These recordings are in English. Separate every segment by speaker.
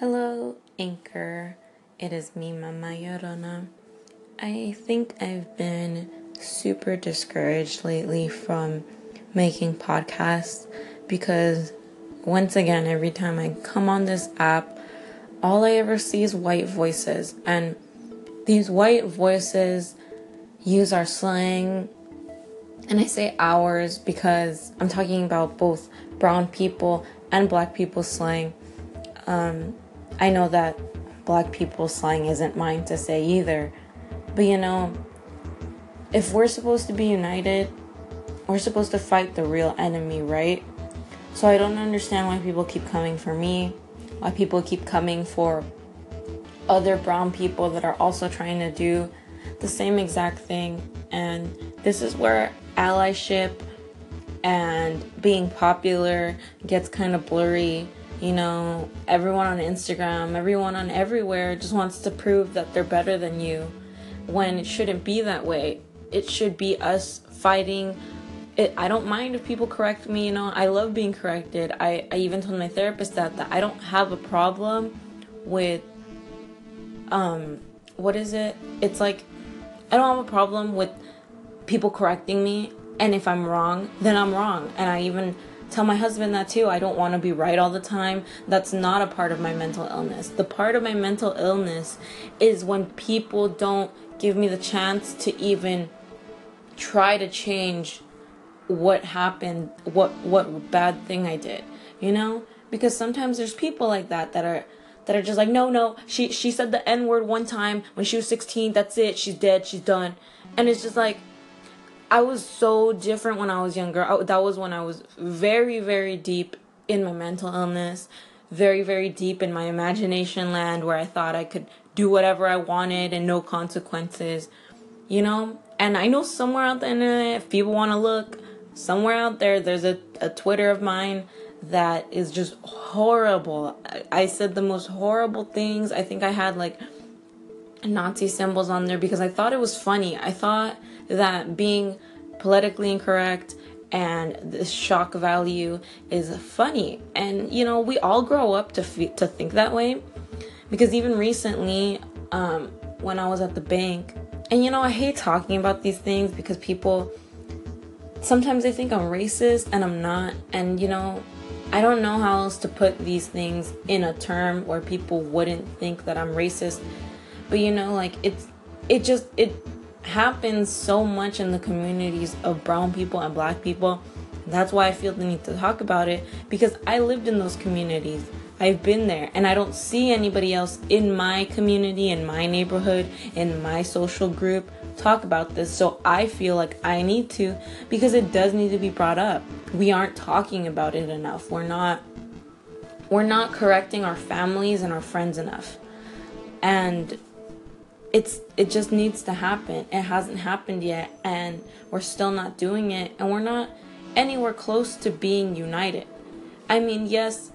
Speaker 1: Hello, Anchor. It is me, Mama Yorona. I think I've been super discouraged lately from making podcasts because, once again, every time I come on this app, all I ever see is white voices. And these white voices use our slang. And I say ours because I'm talking about both brown people and black people slang. Um, I know that black people slang isn't mine to say either. But you know, if we're supposed to be united, we're supposed to fight the real enemy, right? So I don't understand why people keep coming for me, why people keep coming for other brown people that are also trying to do the same exact thing. And this is where allyship and being popular gets kind of blurry you know, everyone on Instagram, everyone on everywhere just wants to prove that they're better than you when it shouldn't be that way. It should be us fighting. It, I don't mind if people correct me, you know, I love being corrected. I, I even told my therapist that, that I don't have a problem with, um, what is it? It's like, I don't have a problem with people correcting me. And if I'm wrong, then I'm wrong. And I even tell my husband that too. I don't want to be right all the time. That's not a part of my mental illness. The part of my mental illness is when people don't give me the chance to even try to change what happened, what what bad thing I did, you know? Because sometimes there's people like that that are that are just like, "No, no, she she said the n-word one time when she was 16. That's it. She's dead. She's done." And it's just like I was so different when I was younger. I, that was when I was very, very deep in my mental illness, very, very deep in my imagination land where I thought I could do whatever I wanted and no consequences, you know? And I know somewhere out there, if people want to look, somewhere out there, there's a, a Twitter of mine that is just horrible. I, I said the most horrible things. I think I had like Nazi symbols on there because I thought it was funny. I thought that being politically incorrect and the shock value is funny. And you know, we all grow up to f- to think that way because even recently um, when I was at the bank, and you know, I hate talking about these things because people sometimes they think I'm racist and I'm not. And you know, I don't know how else to put these things in a term where people wouldn't think that I'm racist. But you know, like it's it just it happens so much in the communities of brown people and black people. That's why I feel the need to talk about it because I lived in those communities. I've been there and I don't see anybody else in my community, in my neighborhood, in my social group talk about this. So I feel like I need to because it does need to be brought up. We aren't talking about it enough. We're not we're not correcting our families and our friends enough. And it's it just needs to happen. It hasn't happened yet and we're still not doing it and we're not anywhere close to being united. I mean, yes,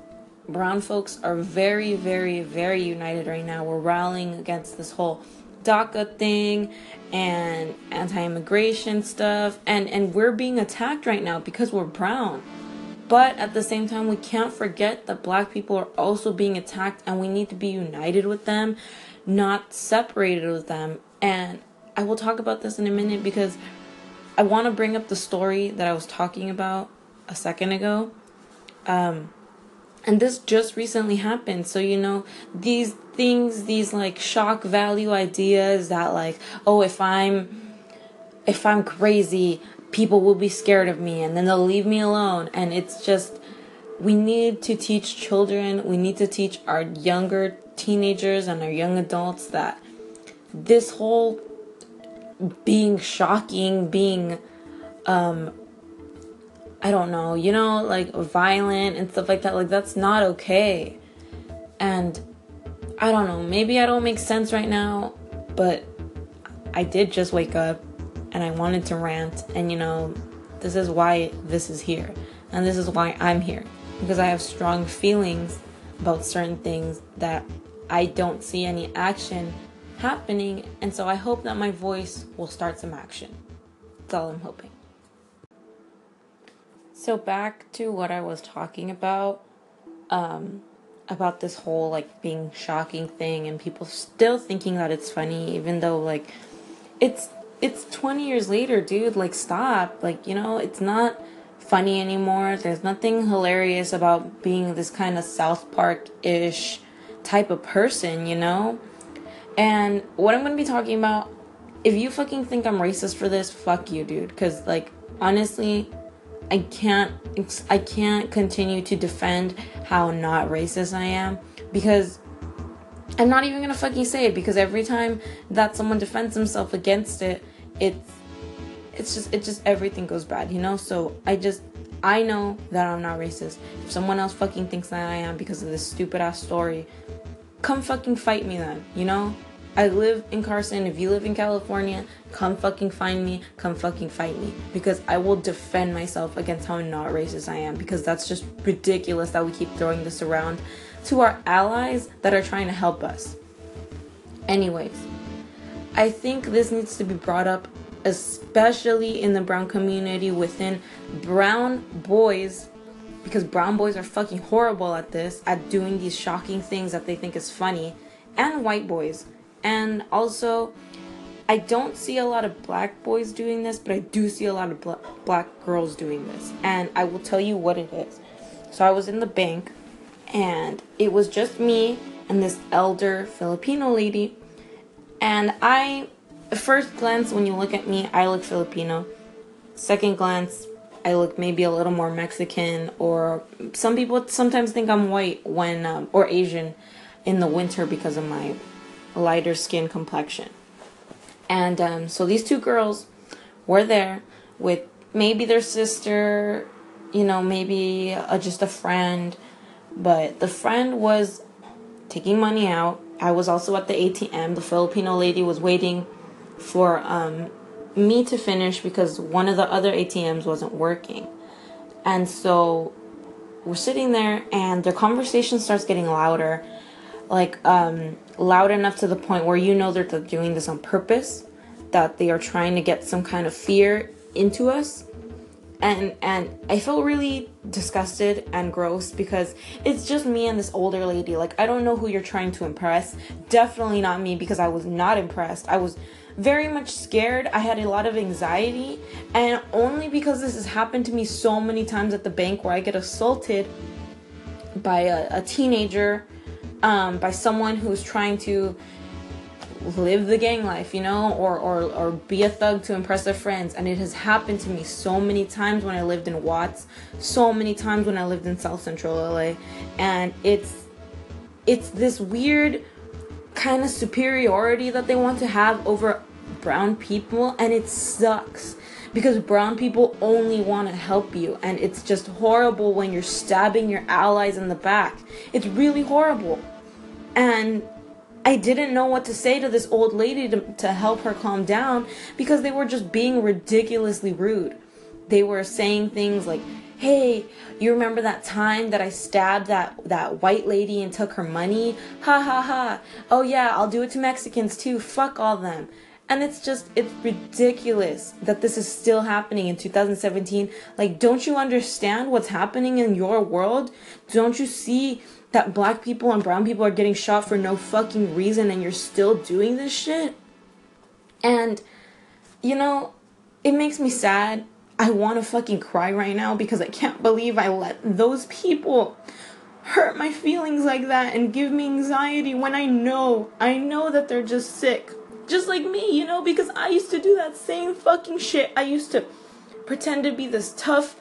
Speaker 1: brown folks are very very very united right now. We're rallying against this whole DACA thing and anti-immigration stuff and and we're being attacked right now because we're brown. But at the same time, we can't forget that black people are also being attacked and we need to be united with them not separated with them. And I will talk about this in a minute because I want to bring up the story that I was talking about a second ago. Um, and this just recently happened. So, you know, these things, these like shock value ideas that like, oh, if I'm if I'm crazy, people will be scared of me and then they'll leave me alone. And it's just we need to teach children, we need to teach our younger teenagers and our young adults that this whole being shocking, being um I don't know, you know, like violent and stuff like that, like that's not okay. And I don't know, maybe I don't make sense right now, but I did just wake up and I wanted to rant and you know, this is why this is here. And this is why I'm here because I have strong feelings about certain things that I don't see any action happening. And so I hope that my voice will start some action. That's all I'm hoping. So, back to what I was talking about. Um, about this whole like being shocking thing and people still thinking that it's funny even though like it's it's 20 years later dude like stop like you know it's not funny anymore. There's nothing hilarious about being this kind of south park-ish type of person you know? And what i'm gonna be talking about if you fucking think i'm racist for this fuck you dude. Because like honestly I can't I can't continue to defend how not racist I am because I'm not even gonna fucking say it because every time that someone defends himself against it, it's it's just it just everything goes bad, you know? So I just I know that I'm not racist. If someone else fucking thinks that I am because of this stupid ass story, come fucking fight me then, you know? I live in Carson. If you live in California, come fucking find me. Come fucking fight me. Because I will defend myself against how not racist I am. Because that's just ridiculous that we keep throwing this around to our allies that are trying to help us. Anyways, I think this needs to be brought up, especially in the brown community within brown boys. Because brown boys are fucking horrible at this, at doing these shocking things that they think is funny, and white boys and also, I don't see a lot of black boys doing this, but I do see a lot of bl- black girls doing this. And I will tell you what it is. So I was in the bank, and it was just me and this elder Filipino lady. And I, first glance, when you look at me, I look Filipino. Second glance, I look maybe a little more Mexican, or some people sometimes think I'm white when, um, or Asian in the winter because of my lighter skin complexion. And um, so these two girls were there with maybe their sister, you know, maybe uh, just a friend. But the friend was taking money out. I was also at the ATM. The Filipino lady was waiting for um, me to finish because one of the other ATMs wasn't working. And so we're sitting there, and their conversation starts getting louder like um, loud enough to the point where you know that they're doing this on purpose, that they are trying to get some kind of fear into us. And and I felt really disgusted and gross because it's just me and this older lady. Like I don't know who you're trying to impress. Definitely not me because I was not impressed. I was very much scared. I had a lot of anxiety, and only because this has happened to me so many times at the bank where I get assaulted by a, a teenager um, by someone who's trying to live the gang life, you know, or, or or be a thug to impress their friends. And it has happened to me so many times when I lived in Watts, so many times when I lived in South Central LA, and it's it's this weird kind of superiority that they want to have over brown people, and it sucks because brown people only want to help you and it's just horrible when you're stabbing your allies in the back it's really horrible and I didn't know what to say to this old lady to, to help her calm down because they were just being ridiculously rude. They were saying things like, "Hey, you remember that time that I stabbed that that white lady and took her money? Ha ha ha. Oh yeah, I'll do it to Mexicans too. Fuck all them." And it's just it's ridiculous that this is still happening in 2017. Like, don't you understand what's happening in your world? Don't you see that black people and brown people are getting shot for no fucking reason and you're still doing this shit. And, you know, it makes me sad. I want to fucking cry right now because I can't believe I let those people hurt my feelings like that and give me anxiety when I know, I know that they're just sick. Just like me, you know, because I used to do that same fucking shit. I used to pretend to be this tough,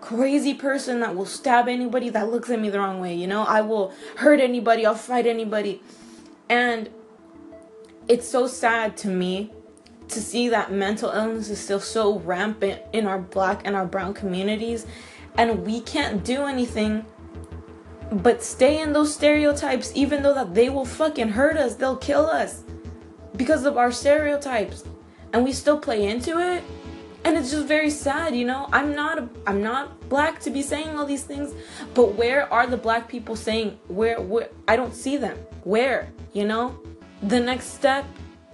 Speaker 1: crazy person that will stab anybody that looks at me the wrong way, you know? I will hurt anybody, I'll fight anybody. And it's so sad to me to see that mental illness is still so rampant in our black and our brown communities and we can't do anything but stay in those stereotypes even though that they will fucking hurt us they'll kill us because of our stereotypes. And we still play into it. And it's just very sad you know? I'm not a, i'm not black to be saying all these things but where are the black people saying where, where i don't see them. Where you know? The next step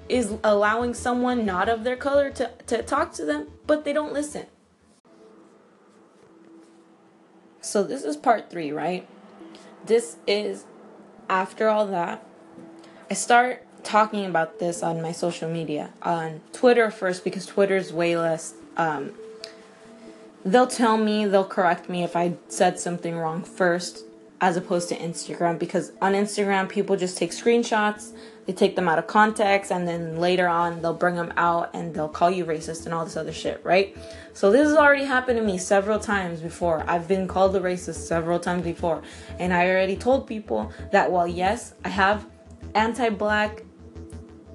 Speaker 1: is allowing someone not of their color to, to talk to them but they don't listen. So this is part three right? This is after all that, I start talking about this on my social media on Twitter first because Twitter's way less. Um, they'll tell me, they'll correct me if I said something wrong first, as opposed to Instagram because on Instagram people just take screenshots, they take them out of context, and then later on they'll bring them out and they'll call you racist and all this other shit, right? So this has already happened to me several times before. I've been called a racist several times before, and I already told people that while yes, I have anti-black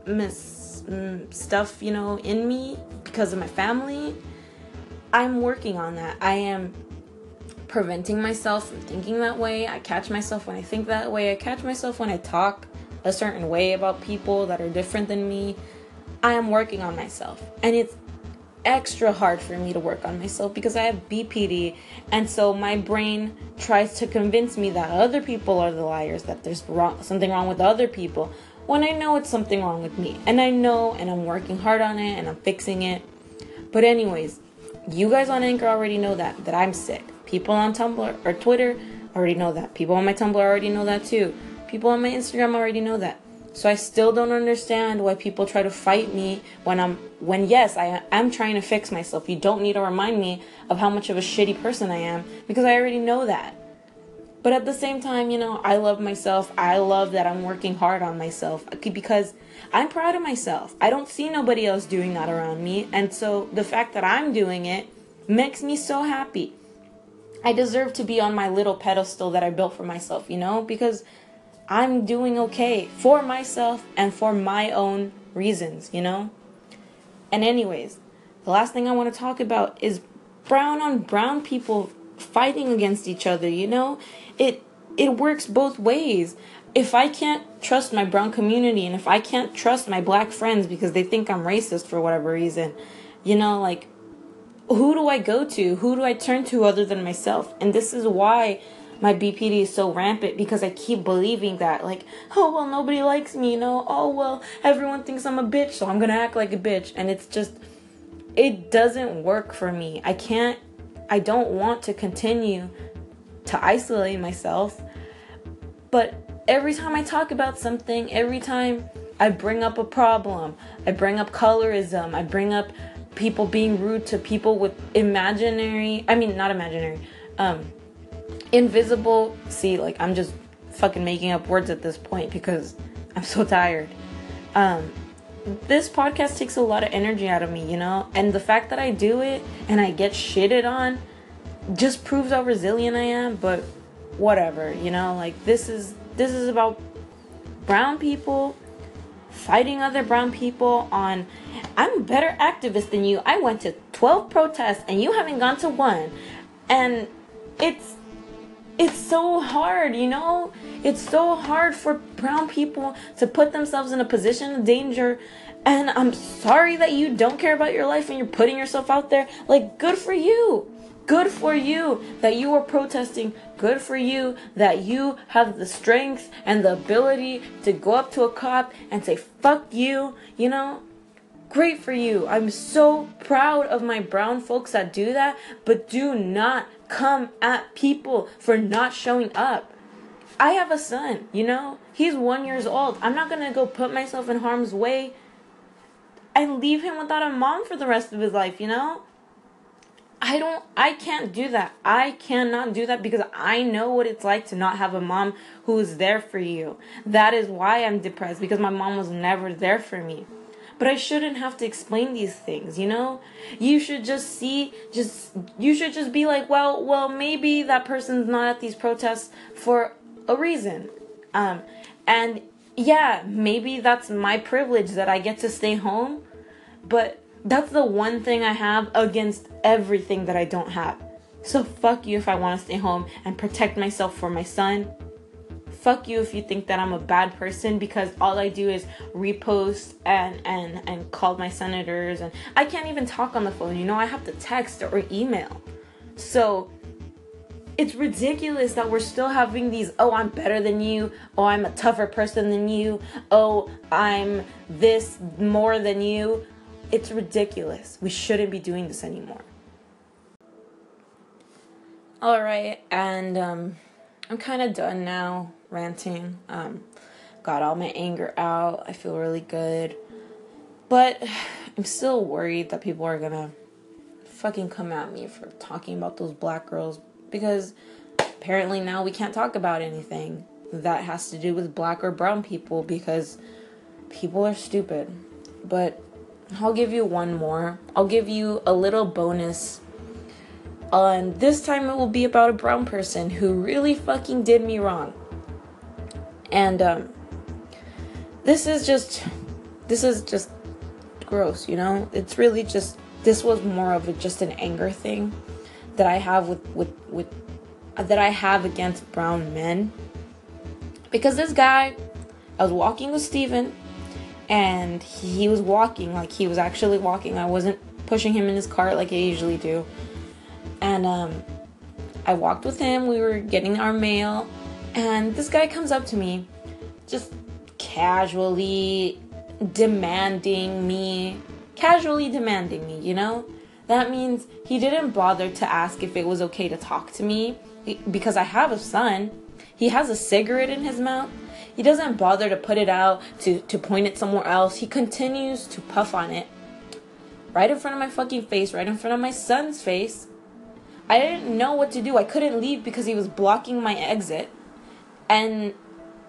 Speaker 1: mis- mm, stuff, you know, in me because of my family. I'm working on that. I am preventing myself from thinking that way. I catch myself when I think that way. I catch myself when I talk a certain way about people that are different than me. I am working on myself. And it's extra hard for me to work on myself because I have BPD. And so my brain tries to convince me that other people are the liars, that there's wrong, something wrong with other people when I know it's something wrong with me. And I know, and I'm working hard on it, and I'm fixing it. But, anyways, you guys on Anchor already know that, that I'm sick. People on Tumblr or Twitter already know that. People on my Tumblr already know that too. People on my Instagram already know that. So I still don't understand why people try to fight me when I'm when yes, I am trying to fix myself. You don't need to remind me of how much of a shitty person I am because I already know that. But at the same time, you know, I love myself. I love that I'm working hard on myself uh, because I'm proud of myself. I don't see nobody else doing that around me. And so the fact that I'm doing it makes me so happy. I deserve to be on my little pedestal that I built for myself, you know, because I'm doing okay for myself and for my own reasons, you know? And, anyways, the last thing I want to talk about is brown on brown people fighting against each other, you know? It it works both ways. If I can't trust my brown community and if I can't trust my black friends because they think I'm racist for whatever reason, you know, like who do I go to? Who do I turn to other than myself? And this is why my BPD is so rampant because I keep believing that, like, oh, well, nobody likes me, you know, oh, well, everyone thinks I'm a bitch, so I'm gonna act like a bitch. And it's just, it doesn't work for me. I can't, I don't want to continue to isolate myself. But every time I talk about something, every time I bring up a problem, I bring up colorism, I bring up people being rude to people with imaginary, I mean, not imaginary, um, invisible. See, like, I'm just fucking making up words at this point because I'm so tired. Um, this podcast takes a lot of energy out of me, you know? And the fact that I do it and I get shitted on just proves how resilient I am, but whatever, you know, like this is this is about brown people fighting other brown people on I'm a better activist than you. I went to 12 protests and you haven't gone to one. And it's it's so hard, you know? It's so hard for brown people to put themselves in a position of danger. And I'm sorry that you don't care about your life and you're putting yourself out there. Like, good for you. Good for you that you are protesting. Good for you that you have the strength and the ability to go up to a cop and say, fuck you, you know? Great for you. I'm so proud of my brown folks that do that, but do not come at people for not showing up. I have a son, you know? He's one years old. I'm not gonna go put myself in harm's way and leave him without a mom for the rest of his life, you know? I don't, I can't do that. I cannot do that because I know what it's like to not have a mom who is there for you. That is why I'm depressed because my mom was never there for me. But I shouldn't have to explain these things, you know? You should just see, just, you should just be like, well, well, maybe that person's not at these protests for a reason. Um, and yeah, maybe that's my privilege that I get to stay home, but that's the one thing I have against everything that I don't have. So fuck you if I want to stay home and protect myself for my son. Fuck you if you think that I'm a bad person because all I do is repost and and and call my senators and I can't even talk on the phone. You know, I have to text or email. So it's ridiculous that we're still having these oh i'm better than you oh i'm a tougher person than you oh i'm this more than you it's ridiculous. We shouldn't be doing this anymore. All right, and um, I'm kind of done now ranting. Um, got all my anger out. I feel really good. But I'm still worried that people are gonna fucking come at me for talking about those black girls because apparently now we can't talk about anything that has to do with black or brown people because people are stupid. But I'll give you one more. I'll give you a little bonus. And this time it will be about a brown person who really fucking did me wrong. And um this is just this is just gross, you know? It's really just this was more of a, just an anger thing that I have with with with that I have against brown men. Because this guy I was walking with Steven and he was walking like he was actually walking. I wasn't pushing him in his cart like I usually do. And um I walked with him. We were getting our mail and this guy comes up to me just casually demanding me, casually demanding me, you know? That means he didn't bother to ask if it was okay to talk to me because I have a son. He has a cigarette in his mouth. He doesn't bother to put it out, to, to point it somewhere else. He continues to puff on it right in front of my fucking face, right in front of my son's face. I didn't know what to do. I couldn't leave because he was blocking my exit. And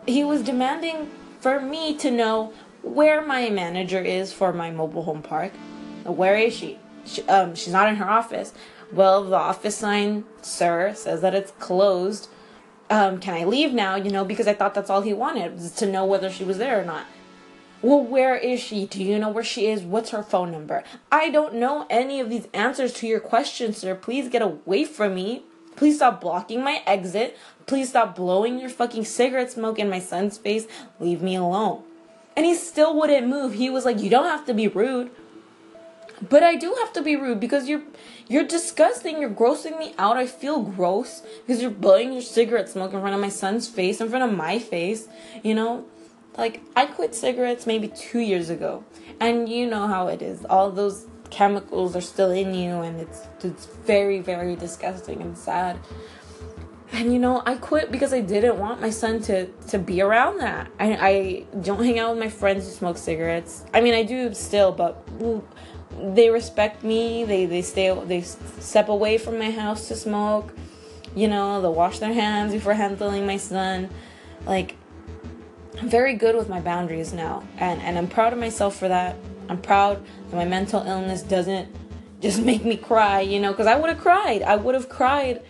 Speaker 1: he was demanding for me to know where my manager is for my mobile home park. Where is she? she um, she's not in her office. Well, the office sign, sir, says that it's closed. Um, can I leave now? You know, because I thought that's all he wanted was to know whether she was there or not. Well, where is she? Do you know where she is? What's her phone number? I don't know any of these answers to your questions, sir. Please get away from me. Please stop blocking my exit. Please stop blowing your fucking cigarette smoke in my son's face. Leave me alone. And he still wouldn't move. He was like, "You don't have to be rude." But I do have to be rude because you're you're disgusting. You're grossing me out. I feel gross because you're blowing your cigarette smoke in front of my son's face, in front of my face. You know, like I quit cigarettes maybe two years ago, and you know how it is. All those chemicals are still in you, and it's it's very very disgusting and sad. And you know, I quit because I didn't want my son to to be around that. I I don't hang out with my friends who smoke cigarettes. I mean, I do still, but they respect me. They they stay they step away from my house to smoke. You know, they'll wash their hands before handling my son. Like I'm very good with my boundaries now, and and I'm proud of myself for that. I'm proud that my mental illness doesn't just make me cry, you know, because I would have cried. I would have cried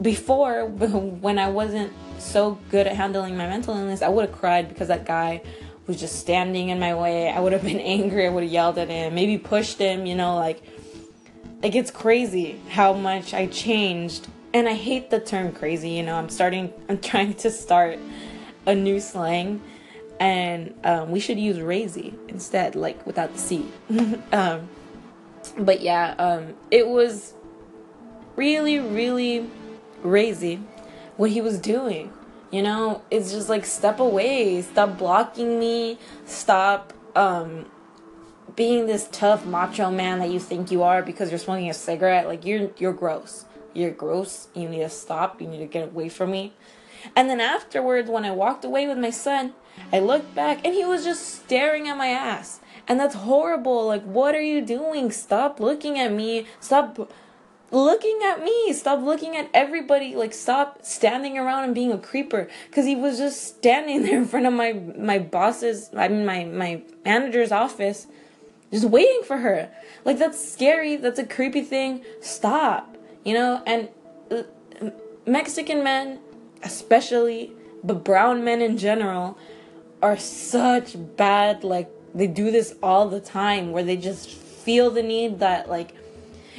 Speaker 1: before when I wasn't so good at handling my mental illness, I would have cried because that guy was just standing in my way. I would have been angry. I would have yelled at him, maybe pushed him, you know, like like it's crazy how much I changed. And I hate the term crazy, you know. I'm starting I'm trying to start a new slang and um, we should use crazy instead, like without the C. um, but yeah, um, it was really, really crazy what he was doing. You know, it's just like step away, stop blocking me, stop um being this tough macho man that you think you are because you're smoking a cigarette. Like you're you're gross. You're gross. You need to stop. You need to get away from me. And then afterwards when I walked away with my son, I looked back and he was just staring at my ass. And that's horrible. Like what are you doing? Stop looking at me. Stop looking at me. Stop looking at everybody. Like stop standing around and being a creeper. Cause he was just standing there in front of my my boss's I mean my my manager's office, just waiting for her. Like that's scary. That's a creepy thing. Stop. You know. And uh, Mexican men, especially, but brown men in general, are such bad. Like they do this all the time, where they just feel the need that like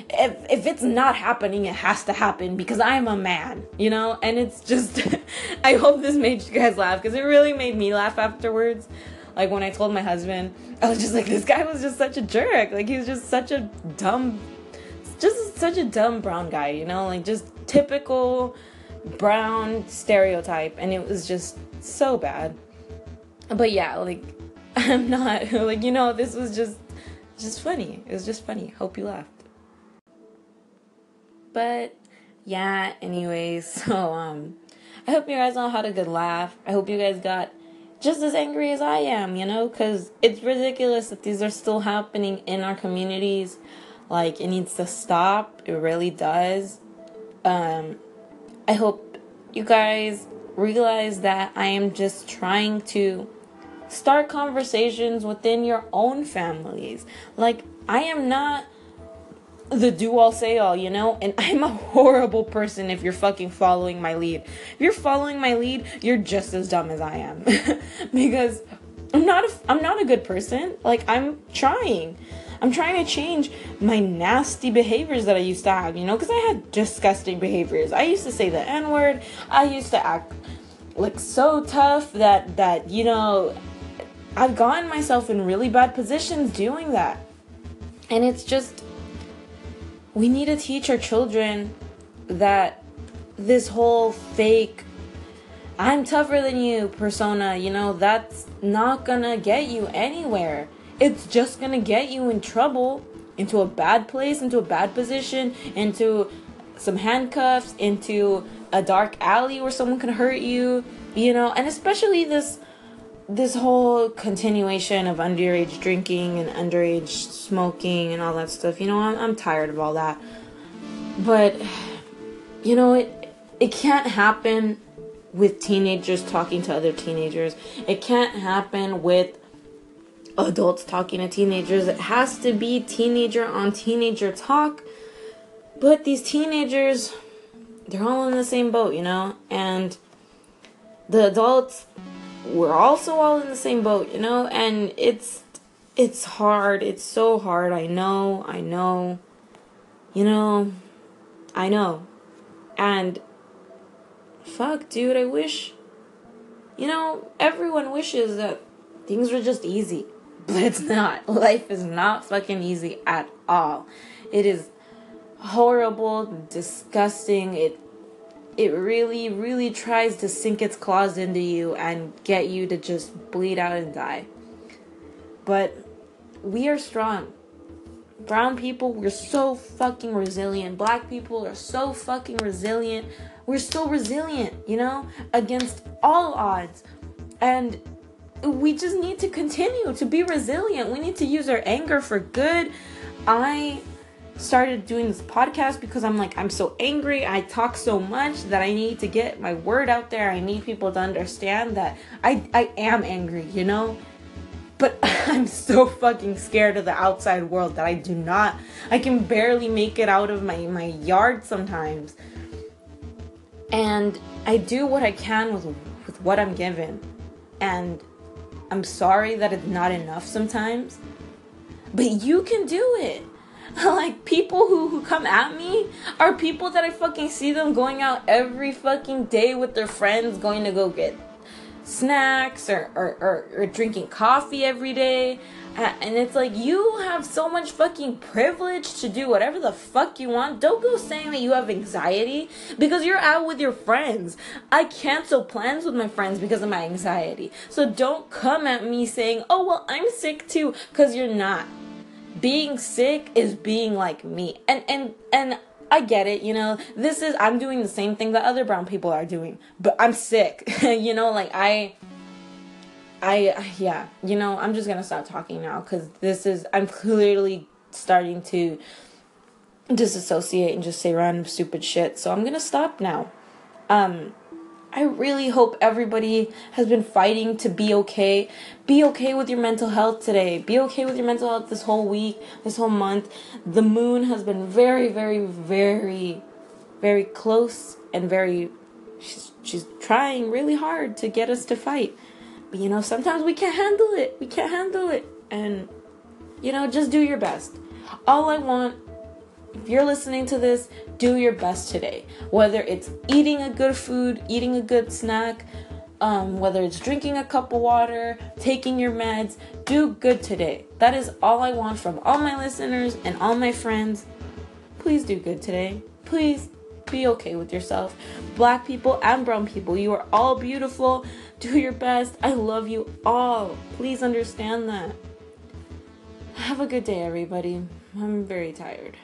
Speaker 1: if if it's not happening, it has to happen because I'm a man, you know. And it's just, I hope this made you guys laugh because it really made me laugh afterwards. Like when I told my husband, I was just like, this guy was just such a jerk. Like he was just such a dumb, just such a dumb brown guy, you know, like just typical brown stereotype, and it was just so bad. But yeah, like I'm not like you know, this was just just funny. It was just funny. Hope you laughed. But yeah, anyways, so um I hope you guys all had a good laugh. I hope you guys got just as angry as I am, you know, because it's ridiculous that these are still happening in our communities. Like, it needs to stop. It really does. Um, I hope you guys realize that I am just trying to start conversations within your own families. Like, I am not the do all say all, you know? And I'm a horrible person if you're fucking following my lead. If you're following my lead, you're just as dumb as I am. because I'm not a, I'm not a good person. Like I'm trying. I'm trying to change my nasty behaviors that I used to have, you know, because I had disgusting behaviors. I used to say the N-word. I used to act like so tough that that, you know, I've gotten myself in really bad positions doing that. And it's just we need to teach our children that this whole fake I'm tougher than you persona, you know, that's not gonna get you anywhere. It's just gonna get you in trouble, into a bad place, into a bad position, into some handcuffs, into a dark alley where someone can hurt you, you know, and especially this this whole continuation of underage drinking and underage smoking and all that stuff, you know, I'm, I'm tired of all that. But, you know, it, it can't happen with teenagers talking to other teenagers. It can't happen with adults talking to teenagers. It has to be teenager on teenager talk. But these teenagers, they're all in the same boat, you know? And the adults we're also all in the same boat, you know, and it's it's hard. It's so hard. I know. I know. You know, I know. And fuck, dude, I wish you know, everyone wishes that things were just easy, but it's not. Life is not fucking easy at all. It is horrible, disgusting. It it really, really tries to sink its claws into you and get you to just bleed out and die. But we are strong. Brown people, we're so fucking resilient. Black people are so fucking resilient. We're so resilient, you know, against all odds. And we just need to continue to be resilient. We need to use our anger for good. I started doing this podcast because I'm like, I'm so angry. I talk so much that I need to get my word out there. I need people to understand that I, I am angry, you know? But I'm so fucking scared of the outside world that I do not, I can barely make it out of my, my yard sometimes. And I do what I can with, with what I'm given. And I'm sorry that it's not enough sometimes. But you can do it like people who who come at me are people that I fucking see them going out every fucking day with their friends going to go get snacks or or, or, or drinking coffee every day and it's like you have so much fucking privilege to do whatever the fuck you want. Don't go saying that you have anxiety because you're out with your friends. I cancel plans with my friends because of my anxiety. So don't come at me saying, "Oh, well, I'm sick too," cuz you're not being sick is being like me. And and and I get it, you know. This is I'm doing the same thing that other brown people are doing, but I'm sick. you know, like I I yeah, you know, I'm just going to stop talking now cuz this is I'm clearly starting to disassociate and just say random stupid shit. So I'm going to stop now. Um I really hope everybody has been fighting to be okay. Be okay with your mental health today. Be okay with your mental health this whole week, this whole month. The moon has been very, very, very, very close and very. She's, she's trying really hard to get us to fight. But you know, sometimes we can't handle it. We can't handle it. And, you know, just do your best. All I want if you're listening to this, do your best today. Whether it's eating a good food, eating a good snack, um, whether it's drinking a cup of water, taking your meds, do good today. That is all I want from all my listeners and all my friends. Please do good today. Please be okay with yourself. Black people and brown people, you are all beautiful. Do your best. I love you all. Please understand that. Have a good day, everybody. I'm very tired.